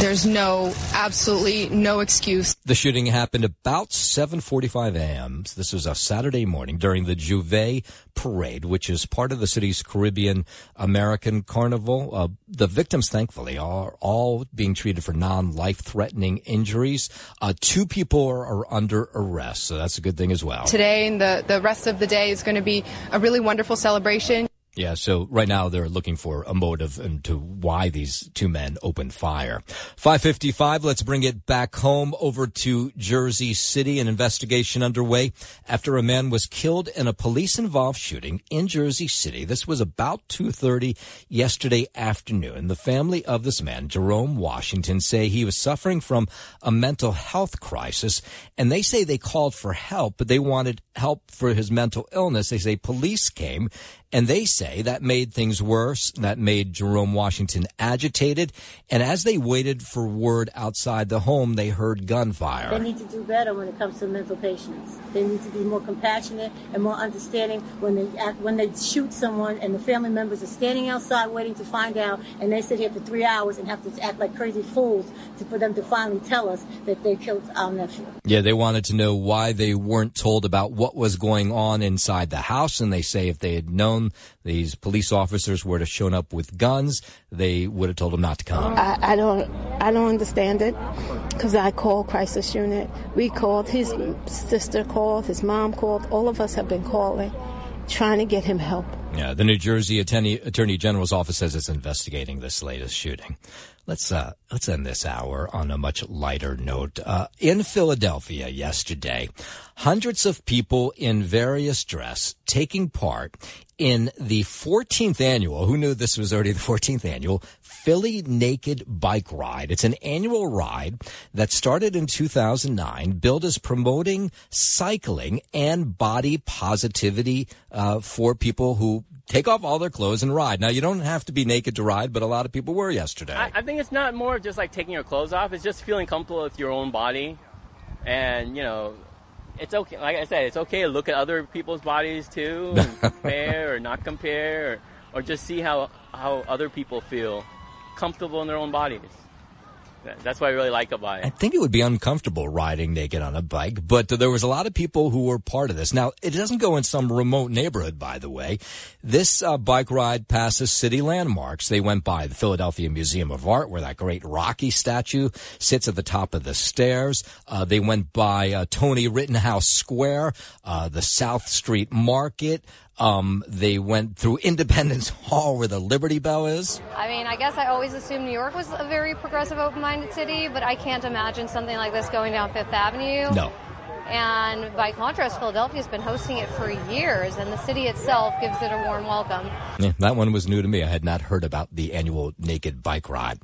there's no, absolutely no excuse. The shooting happened about 7:45 a.m. This was a Saturday morning during the J'ouvert Parade, which is part of the city's Caribbean American Carnival. Uh, the victims, thankfully, are all being treated for non-life-threatening injuries. Uh, two people are, are under arrest, so that's a good thing as well. Today and the the rest of the day is going to be a really wonderful celebration. Yeah, so right now they're looking for a motive into why these two men opened fire. 555, let's bring it back home over to Jersey City. An investigation underway after a man was killed in a police involved shooting in Jersey City. This was about 2.30 yesterday afternoon. The family of this man, Jerome Washington, say he was suffering from a mental health crisis and they say they called for help, but they wanted help for his mental illness. They say police came and they say that made things worse. That made Jerome Washington agitated. And as they waited for word outside the home, they heard gunfire. They need to do better when it comes to mental patients. They need to be more compassionate and more understanding when they act, when they shoot someone and the family members are standing outside waiting to find out, and they sit here for three hours and have to act like crazy fools to, for them to finally tell us that they killed our nephew. Yeah, they wanted to know why they weren't told about what was going on inside the house, and they say if they had known these police officers were to shown up with guns, they would have told them not to come. I, I don't, I don't understand it because I called crisis unit. We called. His sister called. His mom called. All of us have been calling, trying to get him help. Yeah, the New Jersey Attorney, Attorney General's office says it's investigating this latest shooting. Let's uh, let's end this hour on a much lighter note. Uh, in Philadelphia yesterday, hundreds of people in various dress taking part in the 14th annual. Who knew this was already the 14th annual Philly Naked Bike Ride? It's an annual ride that started in 2009, billed as promoting cycling and body positivity uh, for people who take off all their clothes and ride. Now, you don't have to be naked to ride, but a lot of people were yesterday. I, I think it's not more of just like taking your clothes off. It's just feeling comfortable with your own body. And, you know, it's okay. Like I said, it's okay to look at other people's bodies too, [LAUGHS] and compare or not compare, or, or just see how, how other people feel comfortable in their own bodies. That's what I really like about it. I think it would be uncomfortable riding naked on a bike, but there was a lot of people who were part of this. Now, it doesn't go in some remote neighborhood, by the way. This uh, bike ride passes city landmarks. They went by the Philadelphia Museum of Art, where that great Rocky statue sits at the top of the stairs. Uh, they went by uh, Tony Rittenhouse Square, uh, the South Street Market. Um, they went through Independence [LAUGHS] Hall where the Liberty Bell is. I mean, I guess I always assumed New York was a very progressive, open minded city, but I can't imagine something like this going down Fifth Avenue. No. And by contrast, Philadelphia's been hosting it for years, and the city itself gives it a warm welcome. Yeah, that one was new to me. I had not heard about the annual naked bike ride.